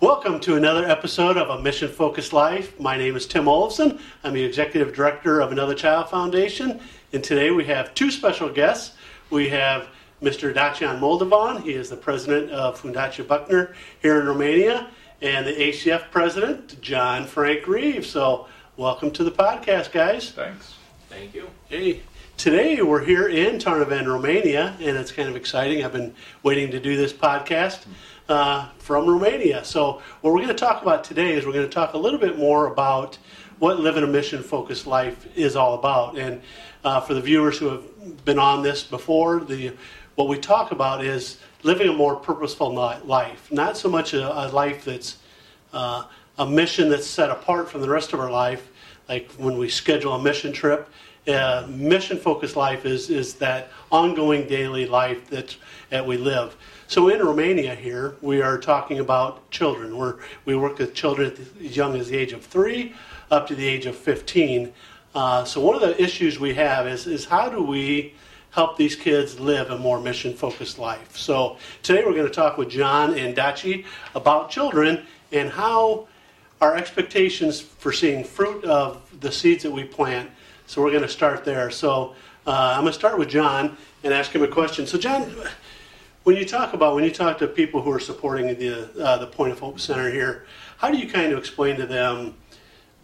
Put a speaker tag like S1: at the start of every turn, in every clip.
S1: Welcome to another episode of A Mission Focused Life. My name is Tim Oloffson. I'm the Executive Director of Another Child Foundation. And today we have two special guests. We have Mr. Dacian Moldovan. He is the president of Fundatia Buckner here in Romania, and the ACF president, John Frank Reeve. So, welcome to the podcast, guys.
S2: Thanks.
S3: Thank you.
S1: Hey, today we're here in Târnăveni, Romania, and it's kind of exciting. I've been waiting to do this podcast uh, from Romania. So, what we're going to talk about today is we're going to talk a little bit more about what living a mission focused life is all about. And uh, for the viewers who have been on this before, the what we talk about is living a more purposeful life, not so much a, a life that's uh, a mission that's set apart from the rest of our life, like when we schedule a mission trip. Uh, mission focused life is, is that ongoing daily life that, that we live. So in Romania here, we are talking about children. We're, we work with children as young as the age of three up to the age of 15. Uh, so one of the issues we have is, is how do we help these kids live a more mission focused life? So today we're going to talk with John and Dachi about children and how our expectations for seeing fruit of the seeds that we plant. So we're going to start there. So uh, I'm going to start with John and ask him a question. So John, when you talk about when you talk to people who are supporting the uh, the Point of Hope Center here, how do you kind of explain to them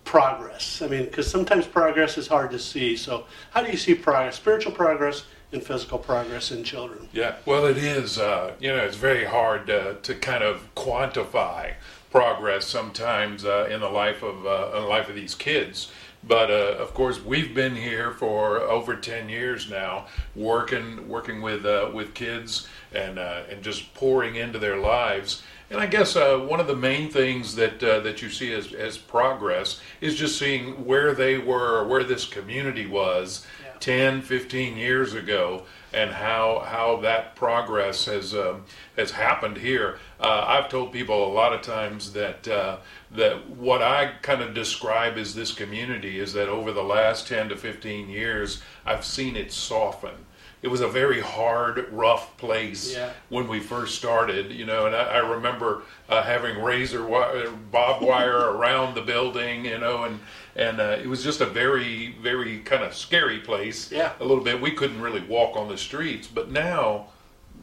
S1: progress? I mean, because sometimes progress is hard to see. So, how do you see progress, spiritual progress, and physical progress in children?
S2: Yeah, well, it is. Uh, you know, it's very hard to kind of quantify progress sometimes uh, in the life of uh, the life of these kids. But uh, of course, we've been here for over ten years now, working working with uh, with kids and uh, and just pouring into their lives. And I guess uh, one of the main things that uh, that you see as, as progress is just seeing where they were, or where this community was yeah. 10, 15 years ago, and how how that progress has um, has happened here. Uh, I've told people a lot of times that that what I kind of describe as this community is that over the last 10 to 15 years, I've seen it soften. It was a very hard, rough place yeah. when we first started, you know, and I, I remember uh, having razor wire, bob wire around the building, you know, and and uh, it was just a very, very kind of scary place.
S1: Yeah,
S2: a little bit. We couldn't really walk on the streets, but now,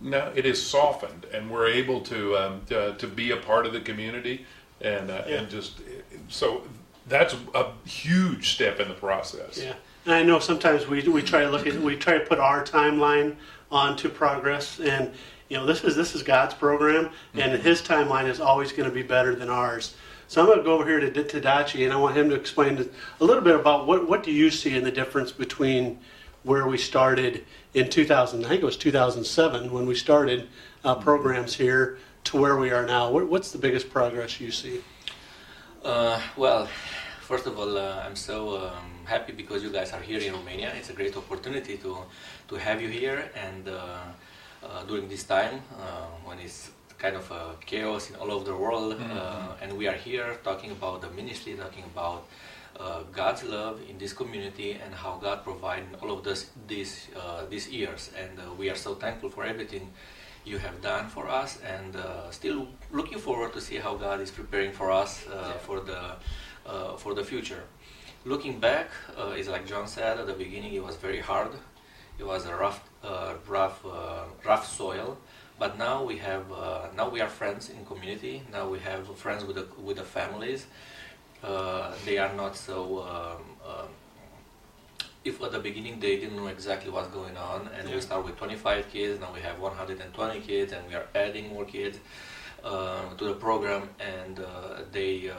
S2: now it is softened, and we're able to um, to, to be a part of the community and uh, yeah. and just so that's a huge step in the process.
S1: Yeah, and I know sometimes we we try to look at we try to put our timeline onto progress, and you know this is this is God's program, and mm-hmm. His timeline is always going to be better than ours. So I'm going to go over here to Tadachi, and I want him to explain a little bit about what what do you see in the difference between where we started in 2000. I think it was 2007 when we started uh, programs here to where we are now? What, what's the biggest progress you see?
S3: Uh, well, first of all, uh, I'm so um, happy because you guys are here in Romania. It's a great opportunity to to have you here, and uh, uh during this time uh, when it's kind of a chaos in all over the world, mm-hmm. Uh, and we are here talking about the ministry, talking about. God's love in this community and how God provided all of this these these years, and we are so thankful for everything you have done for us, and uh, still looking forward to see how God is preparing for us uh, yeah. for the uh, for the future. Looking back, uh, is like John said at the beginning, it was very hard. It was a rough, uh, rough, uh, rough soil. But now we have now we are friends in community. Now we have friends with the with the families. they are not so. Um, if at the beginning they didn't know exactly what's going on and yeah. we start with 25 kids now we have 120 kids and we are adding more kids uh, to the program and uh, they uh,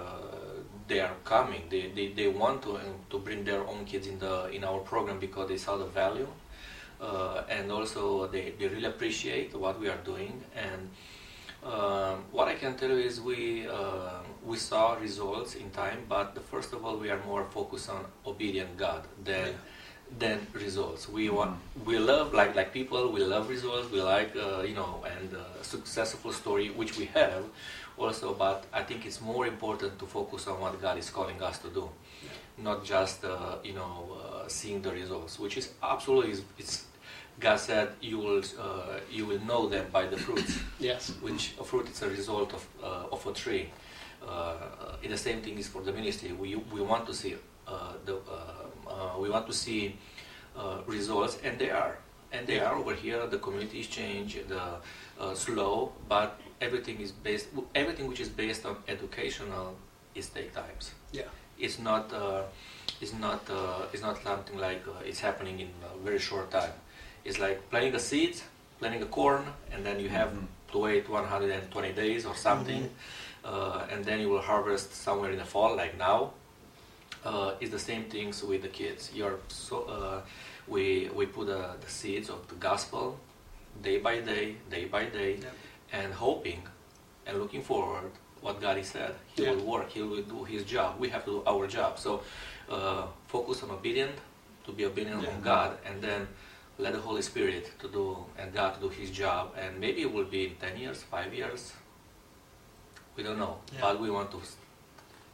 S3: they are coming they, they, they want to to bring their own kids in the in our program because they saw the value uh, and also they, they really appreciate what we are doing and um, what I can tell you is we uh, we saw results in time, but the, first of all we are more focused on obedient God than yeah than results. We want, we love like like people. We love results. We like uh, you know and uh, successful story which we have also. But I think it's more important to focus on what God is calling us to do, not just uh, you know uh, seeing the results, which is absolutely it's God said, "You will uh, you will know them by the fruits."
S1: Yes.
S3: Which a fruit is a result of uh, of a tree. Uh, and the same thing is for the ministry. We we want to see uh, the uh, we want to see results, and they are, and they are over here. The community is changed, the slow, but everything is based. Everything which is based on educational is take times.
S1: Yeah.
S3: It's not. it's not. it's not something like it's happening in a very short time it's like planting the seeds, planting the corn, and then you have mm-hmm. to wait 120 days or something, mm-hmm. Uh, and then you will harvest somewhere in the fall, like now. Uh, it's the same things with the kids. You're so uh, we we put uh, the seeds of the gospel day by day, day by day, yep. and hoping and looking forward what God has said. He will work. He will do His job. We have to do our job. So uh, focus on obedient, to be obedient yeah. on God, and then let the Holy Spirit to do and God to do His job, and maybe it will be in ten years, five years. We don't know, yeah. but we want to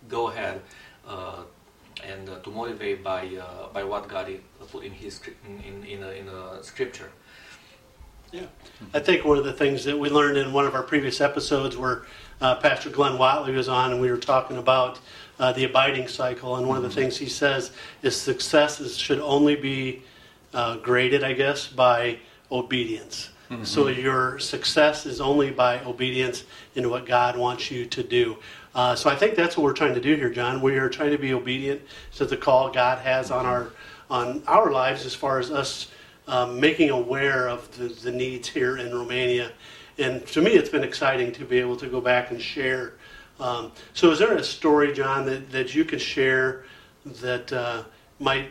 S3: go ahead uh, and uh, to motivate by uh, by what God put in His in in, in, a, Scripture.
S1: Yeah, I think one of the things that we learned in one of our previous episodes where uh, Pastor Glenn Watley was on, and we were talking about. Uh, the abiding cycle, and one of the mm-hmm. things he says is success should only be uh, graded, I guess, by obedience. Mm-hmm. So your success is only by obedience in what God wants you to do. Uh, so I think that's what we're trying to do here, John. We are trying to be obedient to the call God has on our on our lives as far as us um, making aware of the, the, needs here in Romania. And to me, it's been exciting to be able to go back and share. Um, so, is there a story, John, that, that you could share that uh, might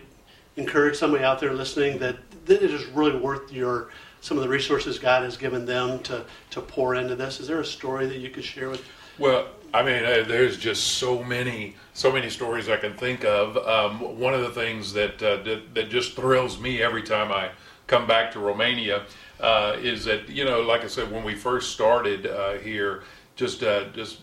S1: encourage somebody out there listening that, that it is really worth your some of the resources God has given them to, to pour into this? Is there a story that you could share with?
S2: Well, I mean, uh, there's just so many, so many stories I can think of. Um, one of the things that, uh, that, that just thrills me every time I come back to Romania uh, is that you know, like I said, when we first started uh, here, just uh, just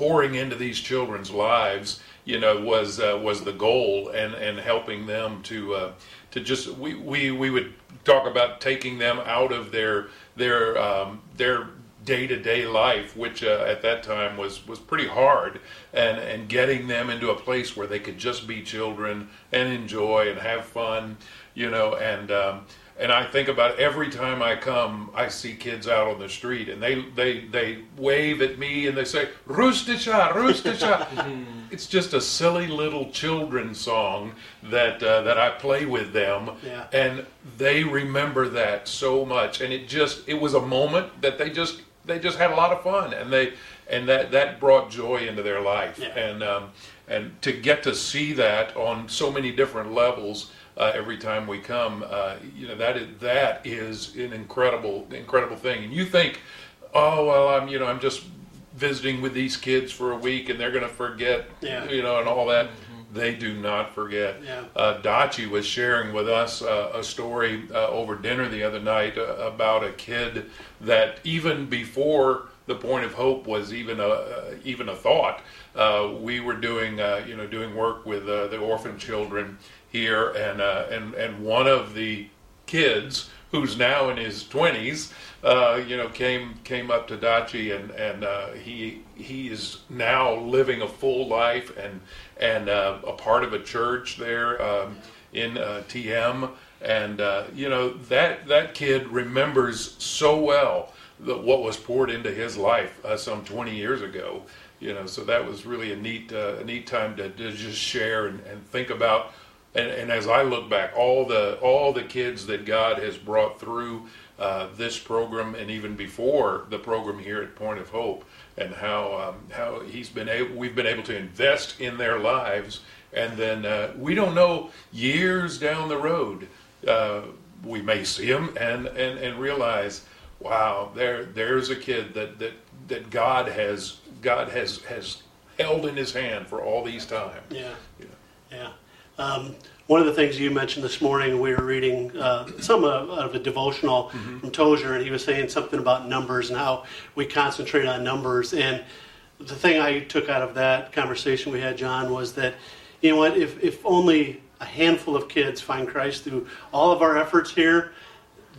S2: pouring into these children's lives you know, was uh, was the goal, and and helping them to uh, to just we, we we would talk about taking them out of their their um, their day to day life, which uh, at that time was was pretty hard, and and getting them into a place where they could just be children and enjoy and have fun, you know, and um, and I think about every time I come, I see kids out on the street, and they they they wave at me and they say "Rustica, Rustica." it's just a silly little children's song that uh, that I play with them,
S1: yeah.
S2: and they remember that so much. And it just it was a moment that they just they just had a lot of fun, and they and that that brought joy into their life,
S1: yeah.
S2: and um, and to get to see that on so many different levels uh, every time we come. Uh, you know that is that is an incredible incredible thing. And you think, oh well, I'm you know I'm just visiting with these kids for a week and they're going to forget,
S1: yeah.
S2: you know, and all that. Mm-hmm. They do not forget.
S1: Yeah.
S2: Uh, Dachi was sharing with us uh, a story uh, over dinner the other night uh, about a kid that even before the point of hope was even a uh, even a thought. Uh, we were doing uh, you know doing work with uh, the orphan children here, and uh, and and one of the kids who's now in his twenties, uh, you know, came came up to Dachi, and and he he is now living a full life and and a part of a church there um, in TM, and you know that that kid remembers so well the, what was poured into his life uh, some 20 years ago. You know, so that was really a neat, uh, a neat time to, to just share and, and think about. And, and, as I look back, all the all the kids that God has brought through uh, this program, and even before the program here at Point of Hope, and how um, how He's been able, we've been able to invest in their lives, and then uh, we don't know years down the road, uh, we may see them and and and realize wow, there there's a kid that that that God has God has has held in His hand for all these time.
S1: Yeah, yeah. yeah. Um, one of the things you mentioned this morning, we were reading uh, some of, of, a devotional mm-hmm. from Tozer, and he was saying something about numbers and how we concentrate on numbers. And the thing I took out of that conversation we had, John, was that you know what? If if only a handful of kids find Christ through all of our efforts here,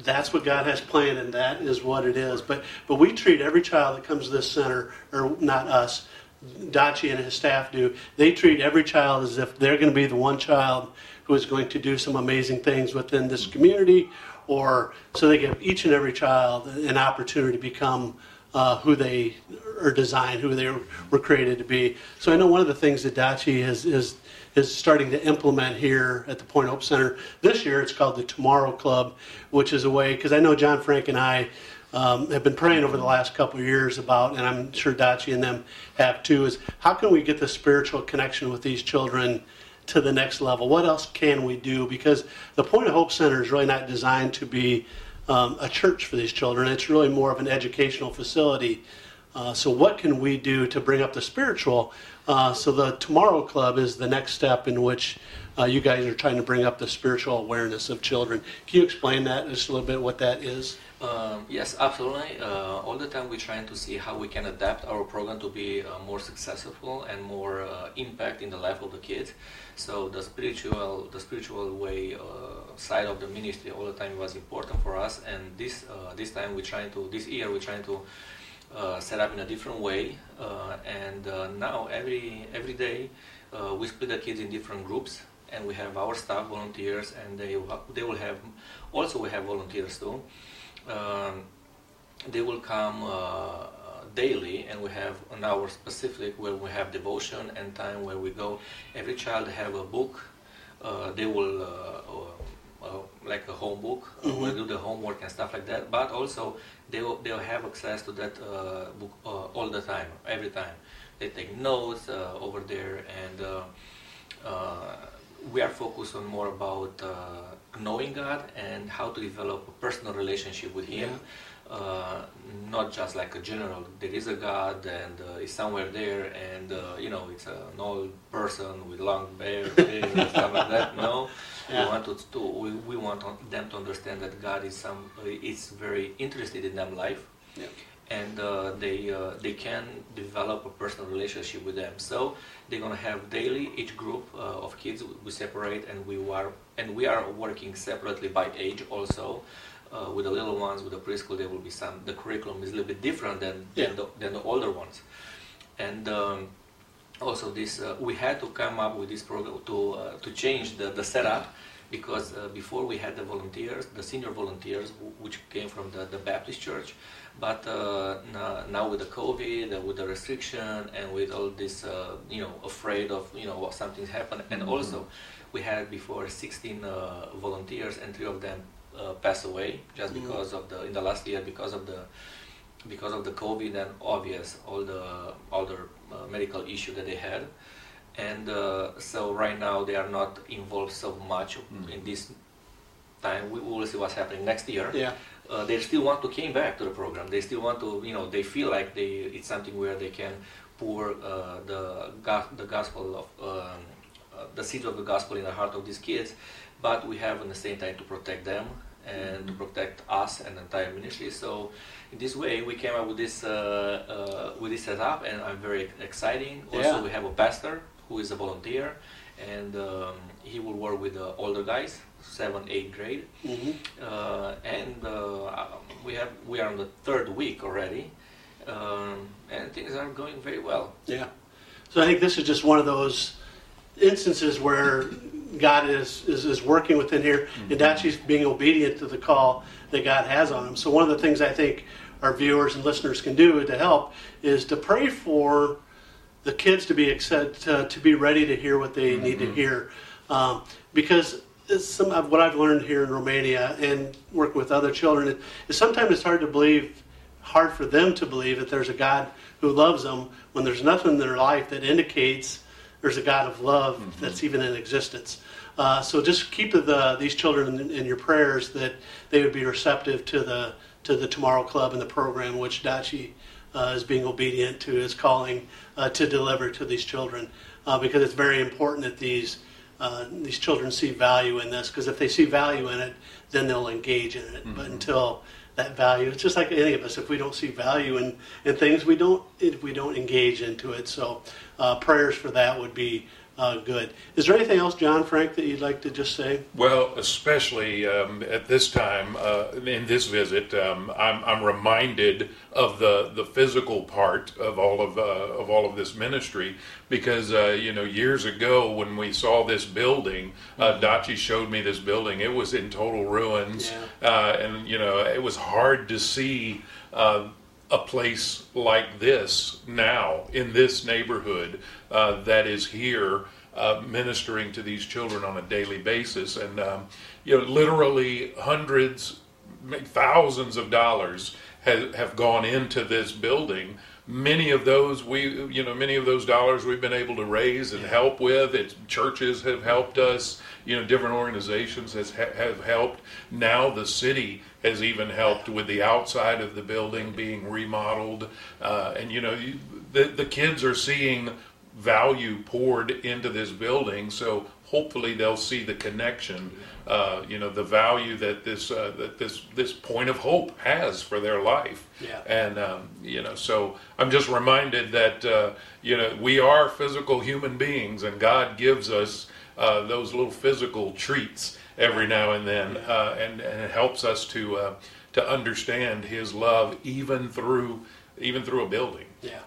S1: that's what God has planned, and that is what it is. But but we treat every child that comes to this center, or not us, Dachi and his staff do. They treat every child as if they're going to be the one child who is going to do some amazing things within this community, or so they give each and every child an opportunity to become uh, who they are designed, who they were created to be. So I know one of the things that Dachi has is is starting to implement here at the Point Hope Center this year. It's called the Tomorrow Club, which is a way because I know John Frank and I. Um, have been praying over the last couple of years about, and I'm sure Dachi and them have too, is how can we get the spiritual connection with these children to the next level? What else can we do? Because the Point of Hope Center is really not designed to be um, a church for these children. It's really more of an educational facility. Uh, so, what can we do to bring up the spiritual? Uh, so, the Tomorrow Club is the next step in which uh, you guys are trying to bring up the spiritual awareness of children. Can you explain that just a little bit, what that is?
S3: Um, yes, absolutely. Uh, all the time we're trying to see how we can adapt our program to be uh, more successful and more uh, impact in the life of the kids. So the spiritual, the spiritual way uh, side of the ministry all the time was important for us. And this uh, this time we're trying to this year we're trying to uh, set up in a different way. and now every every day we split the kids in different groups and we have our staff volunteers and they they will have also we have volunteers too um, they will come uh, daily and we have an hour specific where we have devotion and time where we go. Every child have a book uh, they will uh, uh, uh like a home book mm-hmm. do the homework and stuff like that. But also they will, they'll have access to that book all the time every time. They take notes over there and we are focused on more about knowing God and how to develop a personal relationship with Him. Yeah. Uh, not just like a general, there is a God and uh, He's somewhere there, and uh, you know it's an old person with long hair and stuff like that. No, yeah. we want to, to we, we, want them to understand that God is some is very interested in their life. Yeah and uh, they uh, they can develop a personal relationship with them. So they're gonna have daily each group uh, of kids we separate and we are and we are working separately by age also. Uh, with the little ones, with the preschool, there will be some. The curriculum is a little bit different than yeah. than, the, than, the, older ones, and um, also this uh, we had to come up with this program to uh, to change the, the setup because before we had the volunteers, the senior volunteers, which came from the, the Baptist church, but uh, now with the COVID, uh, with the restriction, and with all this, uh, you know, afraid of you know what something's happened, and mm-hmm. also we had before 16 uh, volunteers, and three of them uh, passed away just mm-hmm. because of the in the last year because of the because of the COVID and obvious all the uh, medical issue that they had, and so right now they are not involved so much mm-hmm. in this time. We will see what's happening next year.
S1: Yeah
S3: uh, they still want to came back to the program. They still want to, you know, they feel like they it's something where they can pour uh, the go- the gospel of um, uh, the seeds of the gospel in the heart of these kids. But we have, in the same time, to protect them and mm-hmm. to protect us and the entire ministry. So, in this way, we came up with this uh, uh, with this setup, and I'm very exciting. Also, yeah. we have a pastor who is a volunteer, and um, he will work with the older guys seventh, eighth grade, mm-hmm. uh, and uh, we have we are on the third week already, um, and things are going very well.
S1: Yeah, so I think this is just one of those instances where God is is, is working within here, mm-hmm. and Dachi's being obedient to the call that God has on him. So one of the things I think our viewers and listeners can do to help is to pray for the kids to be accept, to, to be ready to hear what they mm-hmm. need to mm-hmm. hear, um, because some of what I've learned here in Romania and working with other children is sometimes it's hard to believe, hard for them to believe that there's a God who loves them when there's nothing in their life that indicates there's a God of love mm-hmm. that's even in existence. Uh, so just keep the, these children in, in, your prayers that they would be receptive to the to the Tomorrow Club and the program which Dachi uh, is being obedient to his calling uh, to deliver to these children, uh, because it's very important that these uh, these children see value in this because if they see value in it, then they'll engage in it. Mm-hmm. But until that value, it's just like any of us. If we don't see value in, in things, we don't if we don't engage into it. So uh, prayers for that would be uh, good. Is there anything else, John Frank, that you'd like to just say?
S2: Well, especially um, at this time uh, in this visit, um, I'm, I'm reminded of the, the physical part of all of uh, of all of this ministry because uh, you know years ago when we saw this building, uh, Dachi showed me this building. It was in total ruins, uh, and you know it was hard to see. Uh, a place like this now in this neighborhood uh, that is here uh, ministering to these children on a daily basis, and um, you know, literally hundreds, thousands of dollars have, have gone into this building. Many of those we, you know, many of those dollars we've been able to raise and help with. It's churches have helped us. You know, different organizations has have helped. Now the city has even helped with the outside of the building being remodeled. Uh, and you know, you, the the kids are seeing value poured into this building. So hopefully they'll see the connection, uh, you know, the value that this uh, that this this point of hope has for their life.
S1: Yeah.
S2: And um, you know, so I'm just reminded that uh, you know we are physical human beings, and God gives us uh, those little physical treats every now and then, uh, and and it helps us to uh, to understand His love even through even through a building.
S1: Yeah.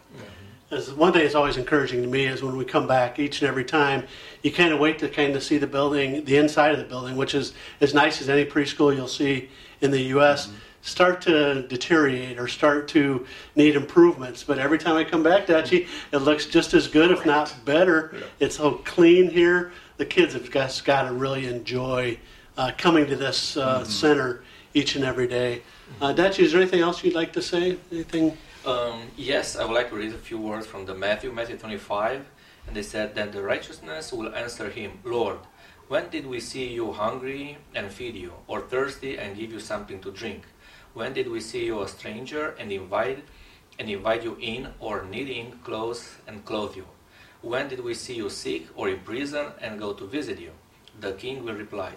S1: As one thing that's always encouraging to me is when we come back each and every time, you kind of wait to kind of see the building, the inside of the building, which is as nice as any preschool you'll see in the U.S. Start to deteriorate or start to need improvements, but every time I come back, to Dachi, it looks just as good, if not better.
S2: Yeah.
S1: It's so clean here. The kids have got, got to really enjoy uh, coming to this uh, center each and every day. Uh, Dachi, is there anything else you'd like to say? Anything?
S3: Um, yes, I would like to read a few words from the Matthew, Matthew 25. And they said, Then the righteousness will answer him, Lord, when did we see you hungry and feed you, or thirsty and give you something to drink? When did we see you a stranger and invite and invite you in, or needing clothes and clothe you? When did we see you sick or in prison and go to visit you? The king will reply,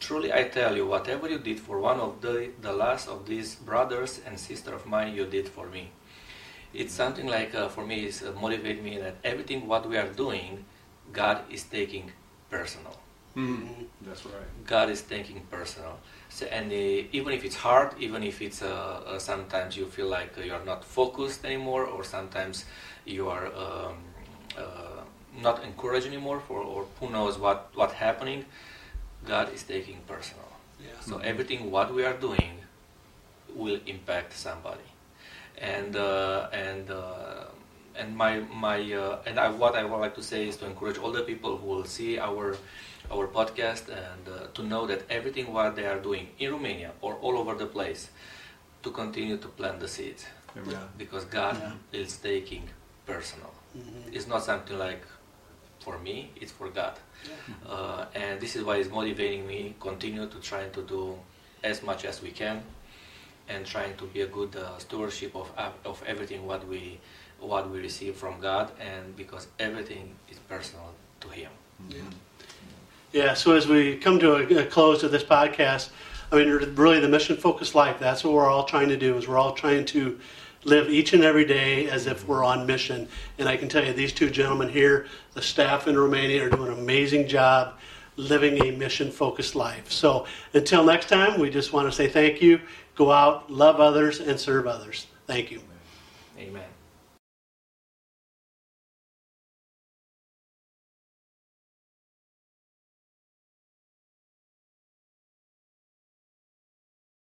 S3: Truly I tell you, whatever you did for one of the, the last of these brothers and sisters of mine, you did for me it's something like uh, for me it's uh, motivate me that everything what we are doing god is taking personal.
S2: That's right.
S3: god is taking personal. So, and uh, even if it's hard even if it's uh, uh, sometimes you feel like uh, you're not focused anymore or sometimes you are um, uh, not encouraged anymore for or who knows what what happening god is taking personal. Yeah. so everything what we are doing will impact somebody and uh, and uh, and my my uh, and I, what I would like to say is to encourage all the people who will see our our podcast and uh, to know that everything what they are doing in Romania or all over the place to continue to plant the seeds.
S2: Amen.
S3: because God is taking personal. It's not something like for me; it's for God, uh, and this is why it's motivating me continue to try to do as much as we can and trying to be a good uh, stewardship of of everything what we what we receive from God, and because everything is personal to Him.
S1: Yeah, Yeah, so as we come to a, a close of this podcast, I mean, really the mission focused life, that's what we're all trying to do, is we're all trying to live each and every day as if we're on mission. And I can tell you, these two gentlemen here, the staff in Romania, are doing an amazing job living a mission focused life. So until next time, we just want to say thank you. Go out, love others, and serve others. Thank you.
S3: Amen.